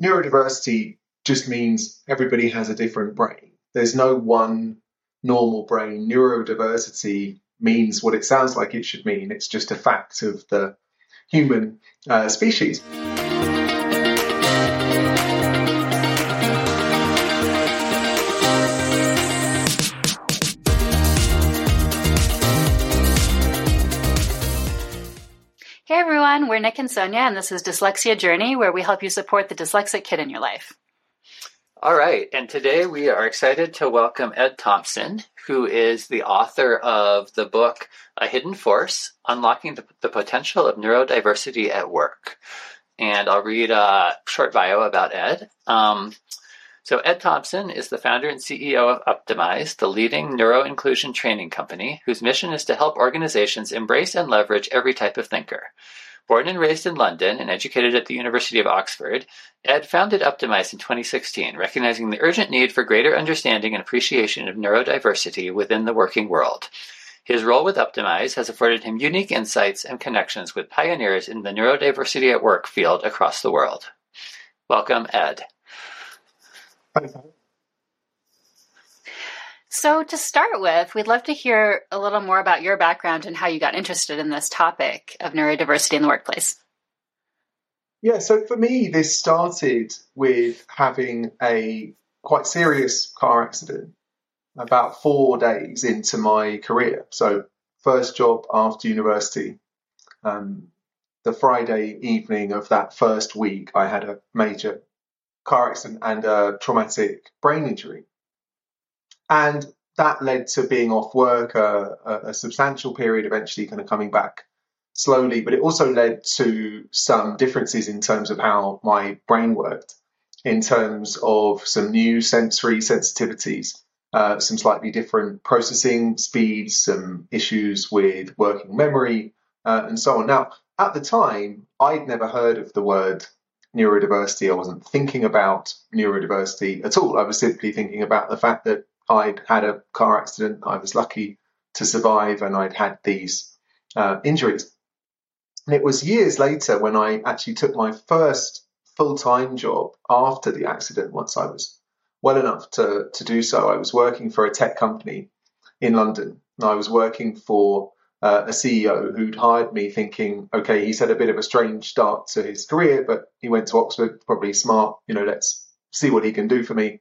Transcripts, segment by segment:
neurodiversity just means everybody has a different brain. There's no one normal brain. Neurodiversity means what it sounds like it should mean. It's just a fact of the human uh, species. Everyone, we're Nick and Sonia, and this is Dyslexia Journey, where we help you support the dyslexic kid in your life. All right, and today we are excited to welcome Ed Thompson, who is the author of the book A Hidden Force Unlocking the, the Potential of Neurodiversity at Work. And I'll read a short bio about Ed. Um, so, Ed Thompson is the founder and CEO of Uptimize, the leading neuro inclusion training company, whose mission is to help organizations embrace and leverage every type of thinker. Born and raised in London and educated at the University of Oxford, Ed founded Uptimize in 2016, recognizing the urgent need for greater understanding and appreciation of neurodiversity within the working world. His role with Uptimize has afforded him unique insights and connections with pioneers in the neurodiversity at work field across the world. Welcome, Ed. So, to start with, we'd love to hear a little more about your background and how you got interested in this topic of neurodiversity in the workplace. Yeah, so for me, this started with having a quite serious car accident about four days into my career. So, first job after university. Um, the Friday evening of that first week, I had a major car accident and a traumatic brain injury. And that led to being off work a, a, substantial period, eventually kind of coming back slowly. But it also led to some differences in terms of how my brain worked, in terms of some new sensory sensitivities, uh, some slightly different processing speeds, some issues with working memory, uh, and so on. Now, at the time, I'd never heard of the word neurodiversity. I wasn't thinking about neurodiversity at all. I was simply thinking about the fact that I'd had a car accident. I was lucky to survive and I'd had these uh, injuries. And it was years later when I actually took my first full time job after the accident, once I was well enough to, to do so. I was working for a tech company in London. I was working for uh, a CEO who'd hired me thinking, okay, he's had a bit of a strange start to his career, but he went to Oxford, probably smart, you know, let's see what he can do for me.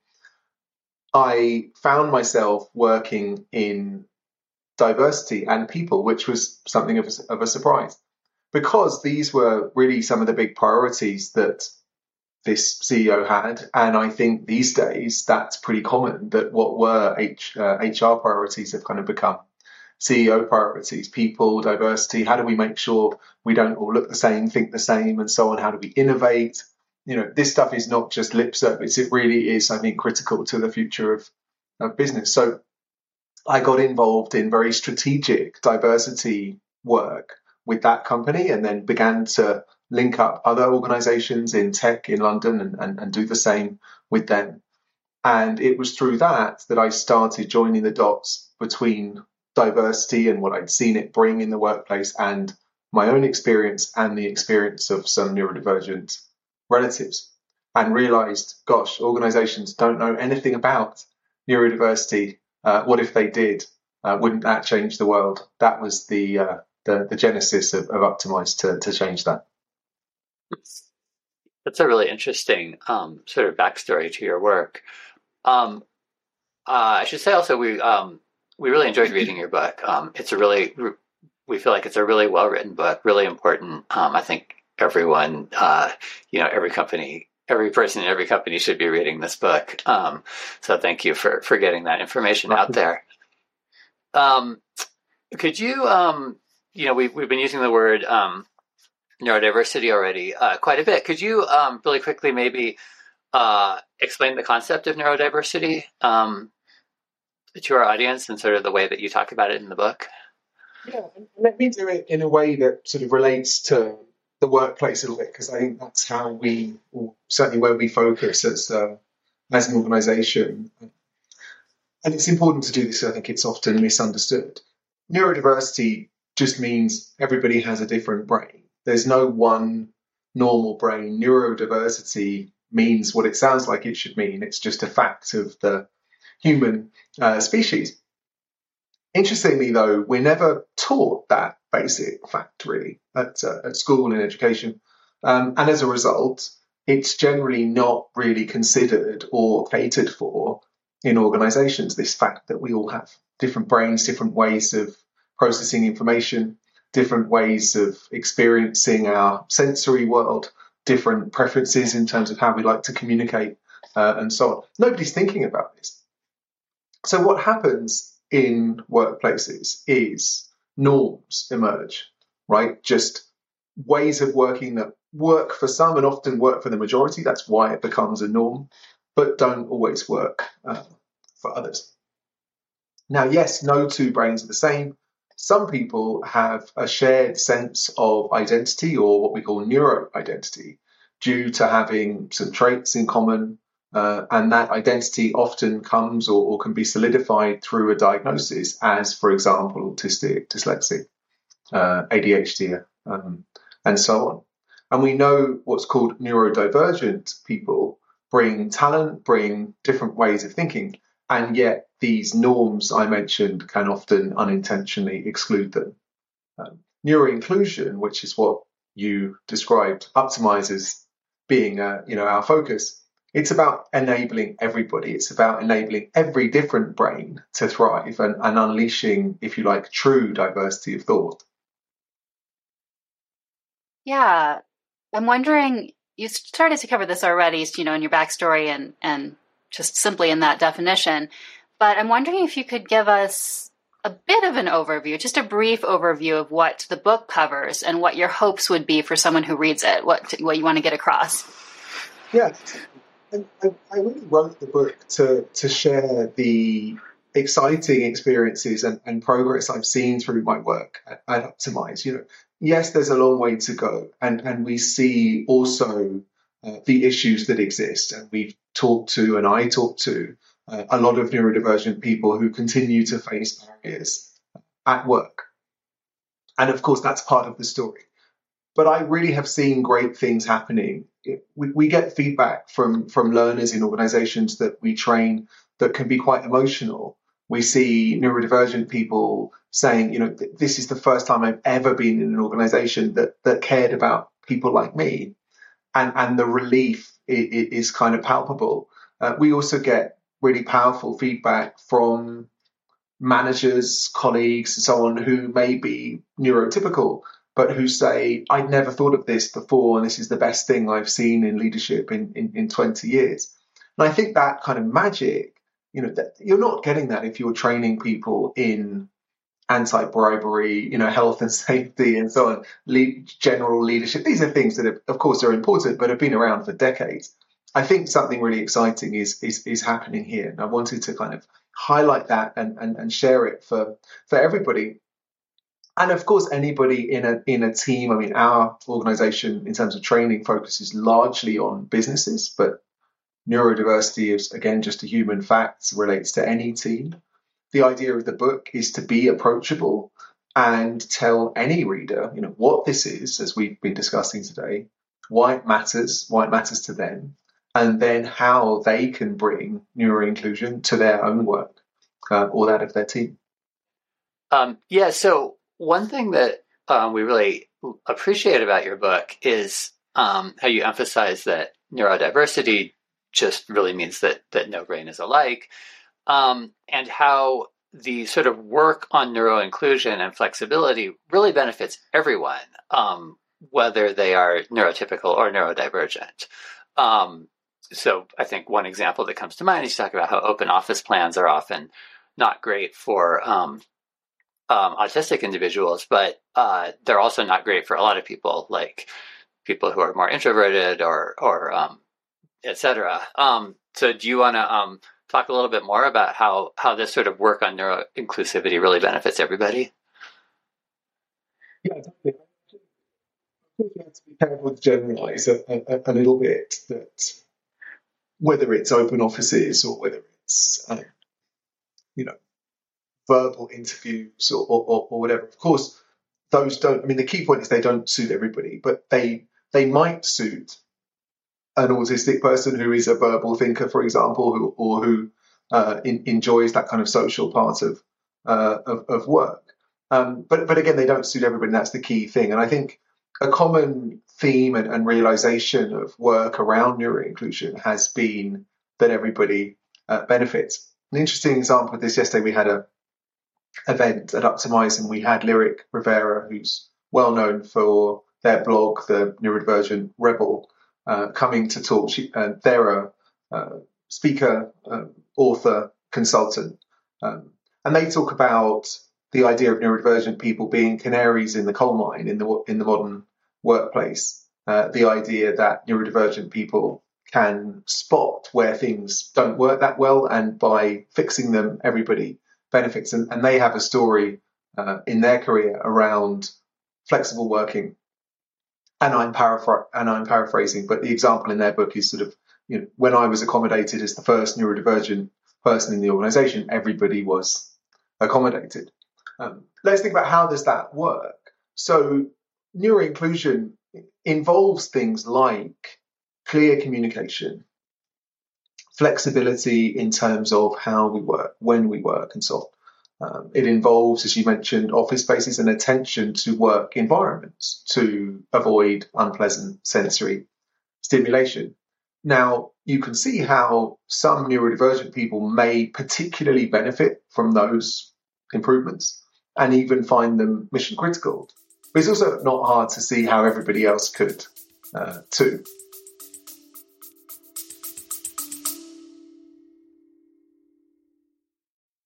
I found myself working in diversity and people, which was something of a, of a surprise because these were really some of the big priorities that this CEO had. And I think these days that's pretty common that what were H, uh, HR priorities have kind of become CEO priorities, people, diversity. How do we make sure we don't all look the same, think the same, and so on? How do we innovate? You know, this stuff is not just lip service. It really is, I think, critical to the future of, of business. So I got involved in very strategic diversity work with that company and then began to link up other organizations in tech in London and, and, and do the same with them. And it was through that that I started joining the dots between diversity and what I'd seen it bring in the workplace and my own experience and the experience of some neurodivergent relatives and realized, gosh, organizations don't know anything about neurodiversity. Uh, what if they did? Uh, wouldn't that change the world? That was the uh, the, the, genesis of, of Uptimize to, to change that. That's a really interesting um, sort of backstory to your work. Um, uh, I should say also we um, we really enjoyed reading your book. Um, it's a really, we feel like it's a really well written book, really important. Um, I think everyone, uh, you know, every company, every person in every company should be reading this book. Um, so thank you for for getting that information out there. Um, could you, um, you know, we've we've been using the word um, neurodiversity already uh, quite a bit. Could you really quickly maybe uh, explain the concept of neurodiversity? Um, to our audience and sort of the way that you talk about it in the book? Yeah, let me do it in a way that sort of relates to the workplace a little bit because I think that's how we, certainly where we focus as uh, as an organisation. And it's important to do this. I think it's often misunderstood. Neurodiversity just means everybody has a different brain. There's no one normal brain. Neurodiversity means what it sounds like it should mean. It's just a fact of the human uh, species. Interestingly, though, we're never taught that basic fact really at, uh, at school and education. Um, and as a result, it's generally not really considered or catered for in organizations. This fact that we all have different brains, different ways of processing information, different ways of experiencing our sensory world, different preferences in terms of how we like to communicate, uh, and so on. Nobody's thinking about this. So, what happens in workplaces is norms emerge, right? Just ways of working that work for some and often work for the majority. That's why it becomes a norm, but don't always work uh, for others. Now, yes, no two brains are the same. Some people have a shared sense of identity or what we call neuro identity due to having some traits in common. Uh, and that identity often comes or, or, can be solidified through a diagnosis as, for example, autistic, dyslexic, uh, ADHD, um, and so on. And we know what's called neurodivergent people bring talent, bring different ways of thinking, and yet these norms I mentioned can often unintentionally exclude them. Um, neuroinclusion, which is what you described, optimizes being uh, you know our focus. It's about enabling everybody. It's about enabling every different brain to thrive and, and unleashing, if you like, true diversity of thought. Yeah, I'm wondering. You started to cover this already, you know, in your backstory and and just simply in that definition. But I'm wondering if you could give us a bit of an overview, just a brief overview of what the book covers and what your hopes would be for someone who reads it, what what you want to get across. Yeah, I, I really wrote the book to to share the exciting experiences and, and progress I've seen through my work at, at Uptimize. You know, yes, there's a long way to go, and and we see also uh, the issues that exist, and we've talked to, and I talked to uh, a lot of neurodivergent people who continue to face barriers at work. And of course, that's part of the story. But I really have seen great things happening. We, we get feedback from, from learners in organizations that we train that can be quite emotional. We see neurodivergent people saying, you know, this is the first time I've ever been in an organization that, that cared about people like me. And, and the relief is kind of palpable. Uh, we also get really powerful feedback from managers, colleagues, and so on who may be neurotypical, but who say, I'd never thought of this before, and this is the best thing I've seen in leadership in, in, in 20 years. And I think that kind of magic, you know, that you're not getting that if you're training people in anti-bribery, you know, health and safety and so on, le- general leadership. These are things that, have, of course, are important, but have been around for decades. I think something really exciting is, is, is happening here. And I wanted to kind of highlight that and, and, and share it for, for everybody. And of course, anybody in a, in a team, I mean, our organization in terms of training focuses largely on businesses, but neurodiversity is again just a human fact, relates to any team. The idea of the book is to be approachable and tell any reader, you know, what this is, as we've been discussing today, why it matters, why it matters to them, and then how they can bring neuro inclusion to their own work uh, or that of their team. Um, yeah, so one thing that um, we really appreciate about your book is um, how you emphasize that neurodiversity just really means that that no brain is alike, um, and how the sort of work on neuro inclusion and flexibility really benefits everyone, um, whether they are neurotypical or neurodivergent. Um, so I think one example that comes to mind is you talk about how open office plans are often not great for um, um, autistic individuals, but uh, they're also not great for a lot of people, like people who are more introverted or or um, etc. Um, so, do you want to um, talk a little bit more about how how this sort of work on neuro inclusivity really benefits everybody? Yeah, definitely. I think you have to be careful to generalize a, a, a little bit that whether it's open offices or whether it's um, you know verbal interviews or, or, or, whatever. Of course, those don't. I mean, the key point is they don't suit everybody, but they they might suit an autistic person who is a verbal thinker, for example, who, or who uh, in, enjoys that kind of social part of uh, of, of, work. Um, but but again, they don't suit everybody. That's the key thing. And I think a common theme and, and realization of work around neuroinclusion has been that everybody uh, benefits. An interesting example of this yesterday, we had a event at Uptimize and we had Lyric Rivera, who's well known for their blog, the Neurodivergent Rebel, uh, coming to talk. She, uh, they're a uh, speaker, uh, author, consultant, um, and they talk about the idea of neurodivergent people being canaries in the coal mine in the in the modern workplace. Uh, the idea that neurodivergent people can spot where things don't work that well, and by fixing them, everybody benefits. And, and they have a story uh, in their career around flexible working. And I'm, paraphr- and I'm paraphrasing, but the example in their book is sort of, you know, when I was accommodated as the first neurodivergent person in the organization, everybody was accommodated. Um, let's think about how does that work. So neuroinclusion involves things like clear communication, flexibility in terms of how we work, when we work, and so on. Um, it involves, as you mentioned, office spaces and attention to work environments to avoid unpleasant sensory stimulation. Now, you can see how some neurodivergent people may particularly benefit from those improvements and even find them mission critical. But it's also not hard to see how everybody else could uh, too.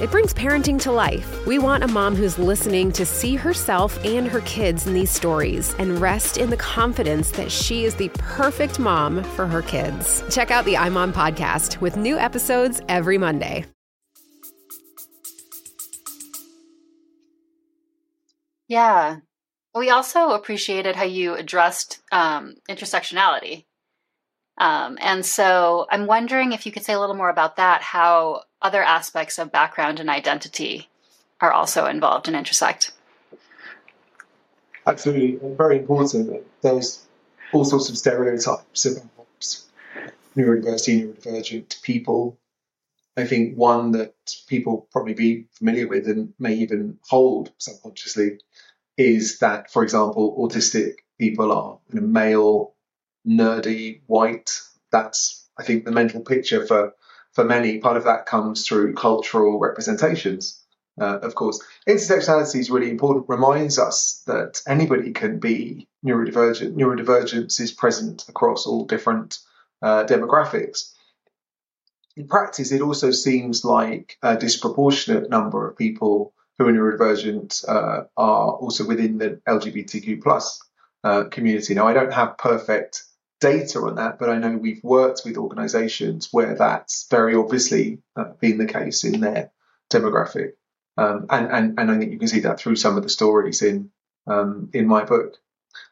it brings parenting to life. We want a mom who's listening to see herself and her kids in these stories and rest in the confidence that she is the perfect mom for her kids. Check out the I'm iMom podcast with new episodes every Monday. Yeah. We also appreciated how you addressed um, intersectionality. Um, and so I'm wondering if you could say a little more about that, how other aspects of background and identity are also involved and intersect. Absolutely, very important. There's all sorts of stereotypes about neurodiversity, neurodivergent people. I think one that people probably be familiar with and may even hold subconsciously is that, for example, autistic people are you know, male, nerdy, white. That's I think the mental picture for for many, part of that comes through cultural representations. Uh, of course, intersectionality is really important, reminds us that anybody can be neurodivergent. Neurodivergence is present across all different uh, demographics. In practice, it also seems like a disproportionate number of people who are neurodivergent uh, are also within the LGBTQ plus uh, community. Now, I don't have perfect data on that, but I know we've worked with organisations where that's very obviously uh, been the case in their demographic, um, and, and and I think you can see that through some of the stories in um, in my book.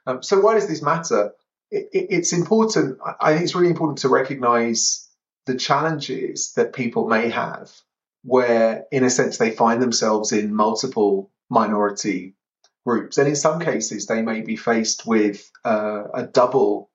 Um, so why does this matter? It, it, it's important. I think it's really important to recognise the challenges that people may have, where in a sense they find themselves in multiple minority groups, and in some cases they may be faced with uh, a double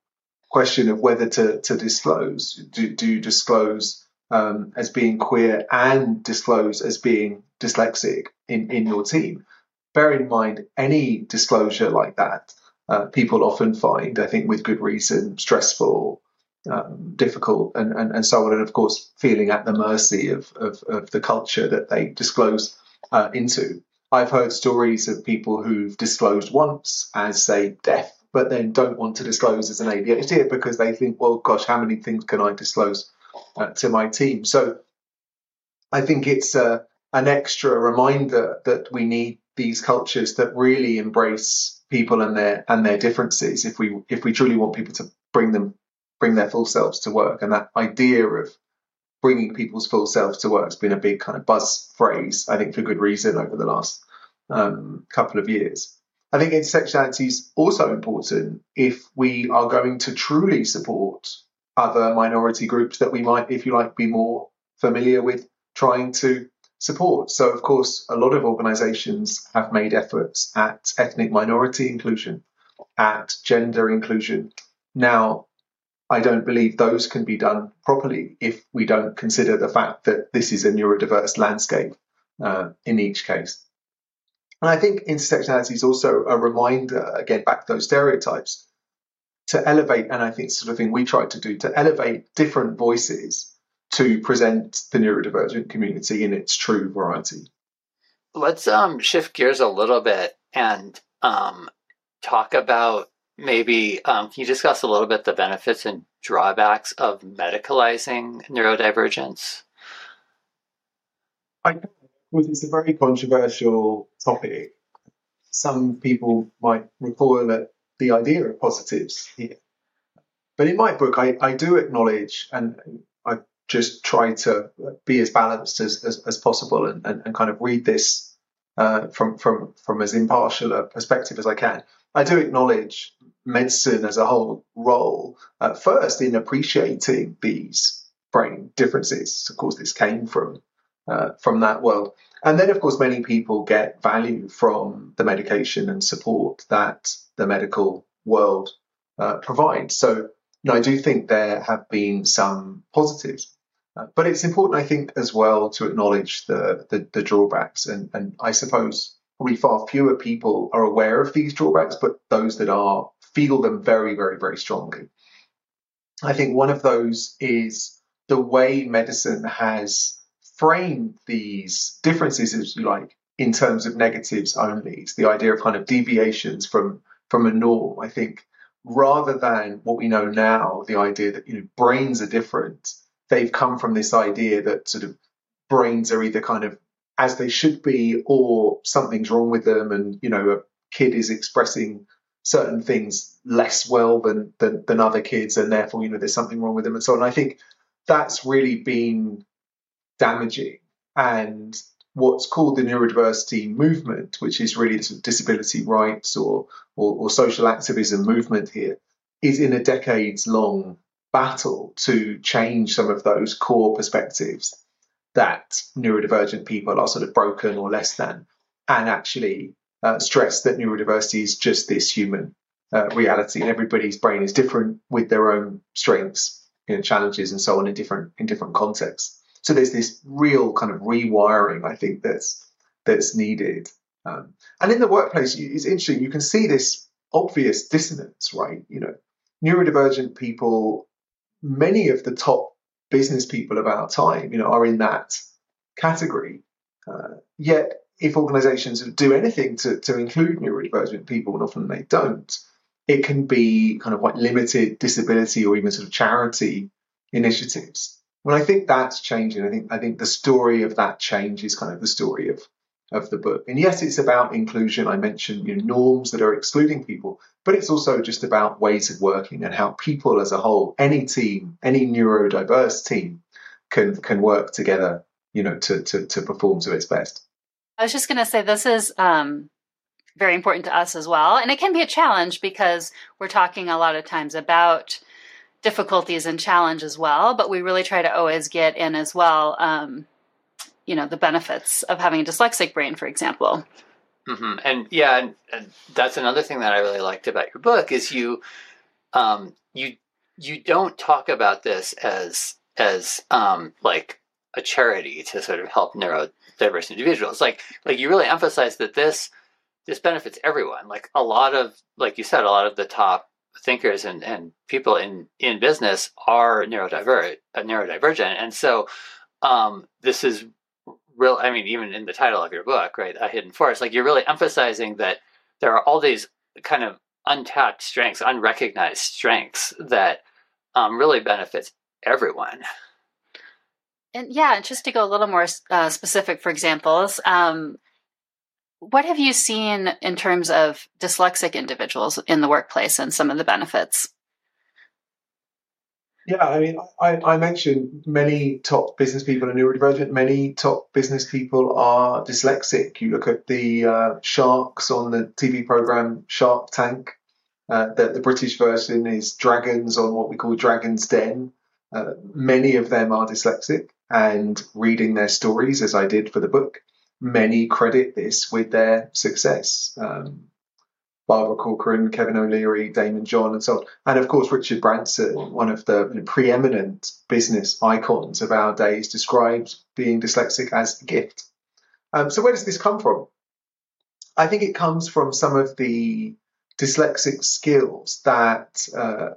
question of whether to, to disclose. Do, do you disclose um, as being queer and disclose as being dyslexic in, in your team? Bear in mind, any disclosure like that, uh, people often find, I think with good reason, stressful, um, difficult, and, and, and so on. And of course, feeling at the mercy of, of, of the culture that they disclose uh, into. I've heard stories of people who've disclosed once as, say, deaf but then don't want to disclose as an ADHD because they think, well, gosh, how many things can I disclose uh, to my team? So I think it's uh, an extra reminder that we need these cultures that really embrace people and their and their differences if we if we truly want people to bring them bring their full selves to work and that idea of bringing people's full selves to work has been a big kind of buzz phrase, I think for good reason over the last um, couple of years. I think intersectionality is also important if we are going to truly support other minority groups that we might, if you like, be more familiar with trying to support. So, of course, a lot of organizations have made efforts at ethnic minority inclusion, at gender inclusion. Now, I don't believe those can be done properly if we don't consider the fact that this is a neurodiverse landscape uh, in each case. And I think intersectionality is also a reminder, again, back to those stereotypes, to elevate, and I think sort of thing we try to do, to elevate different voices to present the neurodivergent community in its true variety. Let's um, shift gears a little bit and um, talk about maybe um, can you discuss a little bit the benefits and drawbacks of medicalizing neurodivergence? I well, it's a very controversial topic. Some people might recoil at the idea of positives here. But in my book, I, I do acknowledge, and I just try to be as balanced as, as, as possible and, and, and, kind of read this uh, from, from, from as impartial a perspective as I can. I do acknowledge medicine as a whole role, uh, first in appreciating these brain differences. Of course, this came from uh, from that world, and then of course many people get value from the medication and support that the medical world uh, provides. So, you know, I do think there have been some positives. Uh, but it's important, I think, as well to acknowledge the, the, the drawbacks. And, and I suppose probably far fewer people are aware of these drawbacks, but those that are feel them very, very, very strongly. I think one of those is the way medicine has framed these differences, if you like, in terms of negatives only. It's the idea of kind of deviations from from a norm. I think rather than what we know now, the idea that you know brains are different, they've come from this idea that sort of brains are either kind of as they should be or something's wrong with them and you know a kid is expressing certain things less well than, than than other kids and therefore you know there's something wrong with them and so on. I think that's really been damaging and what's called the neurodiversity movement, which is really sort of disability rights or, or, or social activism movement here, is in a decades long battle to change some of those core perspectives that neurodivergent people are sort of broken or less than, and actually uh, stress that neurodiversity is just this human uh, reality, and everybody's brain is different with their own strengths, you know, challenges, and so on in different in different contexts. So there's this real kind of rewiring, I think, that's that's needed. Um, and in the workplace, it's interesting. You can see this obvious dissonance, right? You know, neurodivergent people, many of the top business people of our time, you know, are in that category. Uh, yet, if organisations do anything to, to include neurodivergent people, and often they don't, it can be kind of like limited disability or even sort of charity initiatives. Well, I think that's changing. I think I think the story of that change is kind of the story of of the book. And yes, it's about inclusion. I mentioned you know, norms that are excluding people, but it's also just about ways of working and how people as a whole, any team, any neurodiverse team, can can work together, you know, to to, to perform to its best. I was just going to say this is um, very important to us as well, and it can be a challenge because we're talking a lot of times about difficulties and challenge as well, but we really try to always get in as well, um, you know, the benefits of having a dyslexic brain, for example. Mm-hmm. And yeah, and, and, that's another thing that I really liked about your book is you, um, you, you don't talk about this as as um, like a charity to sort of help neurodiverse individuals. Like like you really emphasize that this this benefits everyone. Like a lot of like you said, a lot of the top thinkers and, and people in, in business are neurodivergent, uh, neurodivergent. And so um, this is real. I mean, even in the title of your book, right, A Hidden Force, like you're really emphasizing that there are all these kind of untapped strengths, unrecognized strengths that um, really benefits everyone. And yeah, just to go a little more uh, specific for examples, um, what have you seen in terms of dyslexic individuals in the workplace and some of the benefits? Yeah, I mean, I, I, mentioned many top business people are neurodivergent. Many top business people are dyslexic. You look at the uh, sharks on the TV program Shark Tank. Uh, the, the, British version is Dragons on what we call Dragon's Den. Uh, many of them are dyslexic, and reading their stories, as I did for the book, many credit this with their success. Um, Barbara Corcoran, Kevin O'Leary, Daymond John, and so on. And of course, Richard Branson, one of the preeminent business icons of our days, describes being dyslexic as a gift. Um, so, where does this come from? I think it comes from some of the dyslexic skills that uh,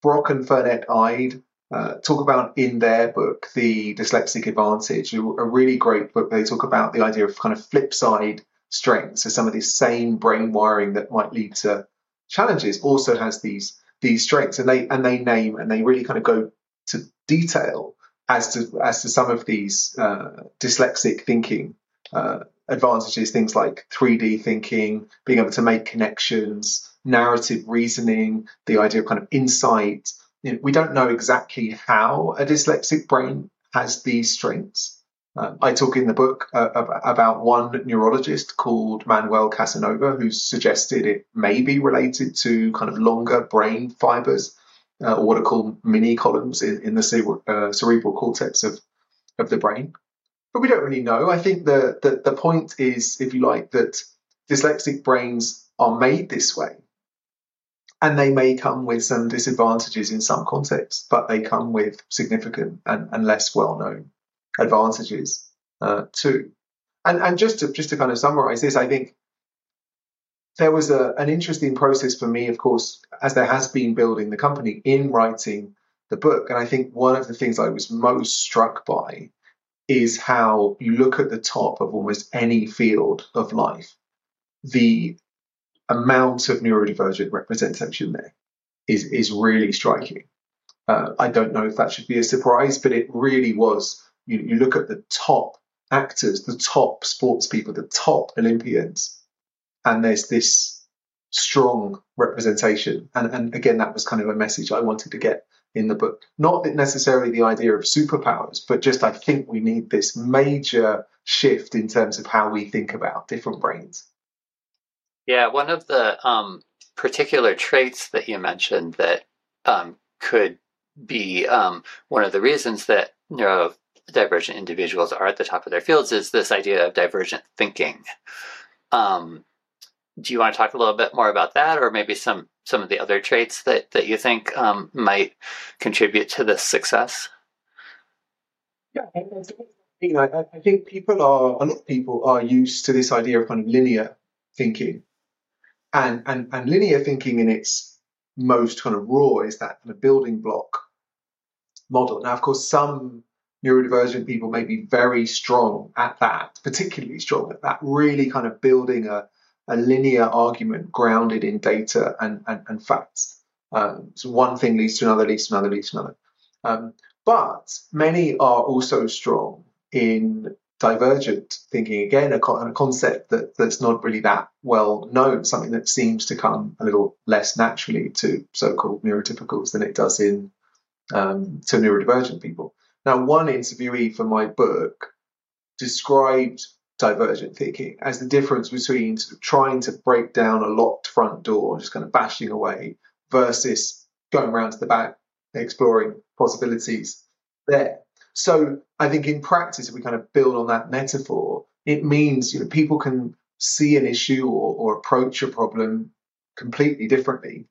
Brock and Fernette Eide uh, talk about in their book, The Dyslexic Advantage, a really great book. They talk about the idea of kind of flip side strengths. So some of this same brain wiring that might lead to challenges also has these these strengths, and they and they name and they really kind of go to detail as to as to some of these uh, dyslexic thinking uh, advantages. Things like 3D thinking, being able to make connections, narrative reasoning, the idea of kind of insight. You know, we don't know exactly how a dyslexic brain has these strengths, uh, I talk in the book uh, about one neurologist called Manuel Casanova who suggested it may be related to kind of longer brain fibers, uh, or what are called mini columns in, in the cerebral, uh, cerebral cortex of, of the brain. But we don't really know. I think the, the, the point is, if you like, that dyslexic brains are made this way. And they may come with some disadvantages in some contexts, but they come with significant and, and less well known advantages uh, too. And and just to just to kind of summarize this, I think there was a, an interesting process for me, of course, as there has been building the company in writing the book. And I think one of the things I was most struck by is how you look at the top of almost any field of life, the amount of neurodivergent representation there is is really striking. Uh, I don't know if that should be a surprise, but it really was you, you look at the top actors, the top sports people, the top Olympians, and there's this strong representation. And, and again, that was kind of a message I wanted to get in the book. Not necessarily the idea of superpowers, but just I think we need this major shift in terms of how we think about different brains. Yeah, one of the um, particular traits that you mentioned that um, could be um, one of the reasons that neurodivergent individuals are at the top of their fields is this idea of divergent thinking. Um, do you want to talk a little bit more about that, or maybe some some of the other traits that that you think um, might contribute to this success? Yeah, you know, I, I think people are a lot of people are used to this idea of kind of linear thinking, and and and linear thinking in its most kind of raw is that kind of building block model. Now, of course, some neurodivergent people may be very strong at that, particularly strong at that, really kind of building a, a linear argument grounded in data and, and, and facts. Um, so one thing leads to another, leads to another, leads to another. Um, but many are also strong in divergent thinking. Again, a, a concept that, that's not really that well known, something that seems to come a little less naturally to so-called neurotypicals than it does in um, to neurodivergent people. Now, one interviewee for my book described divergent thinking as the difference between sort of trying to break down a locked front door, just kind of bashing away, versus going around to the back, exploring possibilities there. So I think in practice, if we kind of build on that metaphor, it means you know people can see an issue or, or approach a problem completely differently,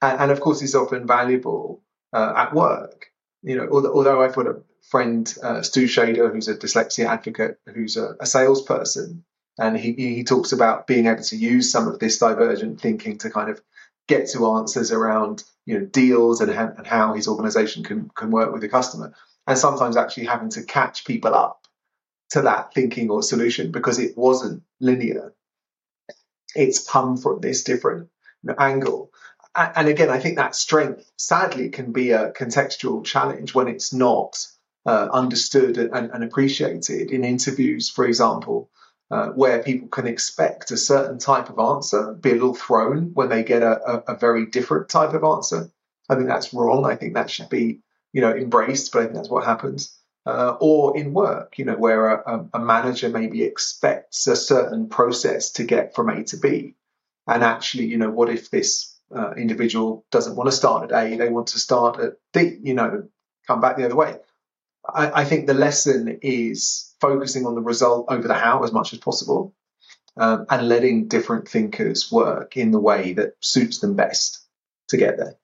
and, and of course, it's often valuable uh, at work you know, although, although I've got a friend, uh, Stu Shader, who's a dyslexia advocate, who's a, a salesperson, and he, he talks about being able to use some of this divergent thinking to kind of get to answers around, you know, deals and, and how his organization can, can work with the customer. And sometimes actually having to catch people up to that thinking or solution because it wasn't linear. It's come from this different angle and again, I think that strength, sadly, can be a contextual challenge when it's not uh, understood and, and, appreciated in interviews, for example, uh, where people can expect a certain type of answer, be a little thrown when they get a, a, a very different type of answer. I think that's wrong. I think that should be, you know, embraced, but I think that's what happens. Uh, or in work, you know, where a, a, manager maybe expects a certain process to get from A to B. And actually, you know, what if this uh, individual doesn't want to start at A, they want to start at D, you know, come back the other way. I, I think the lesson is focusing on the result over the how as much as possible um, and letting different thinkers work in the way that suits them best to get there.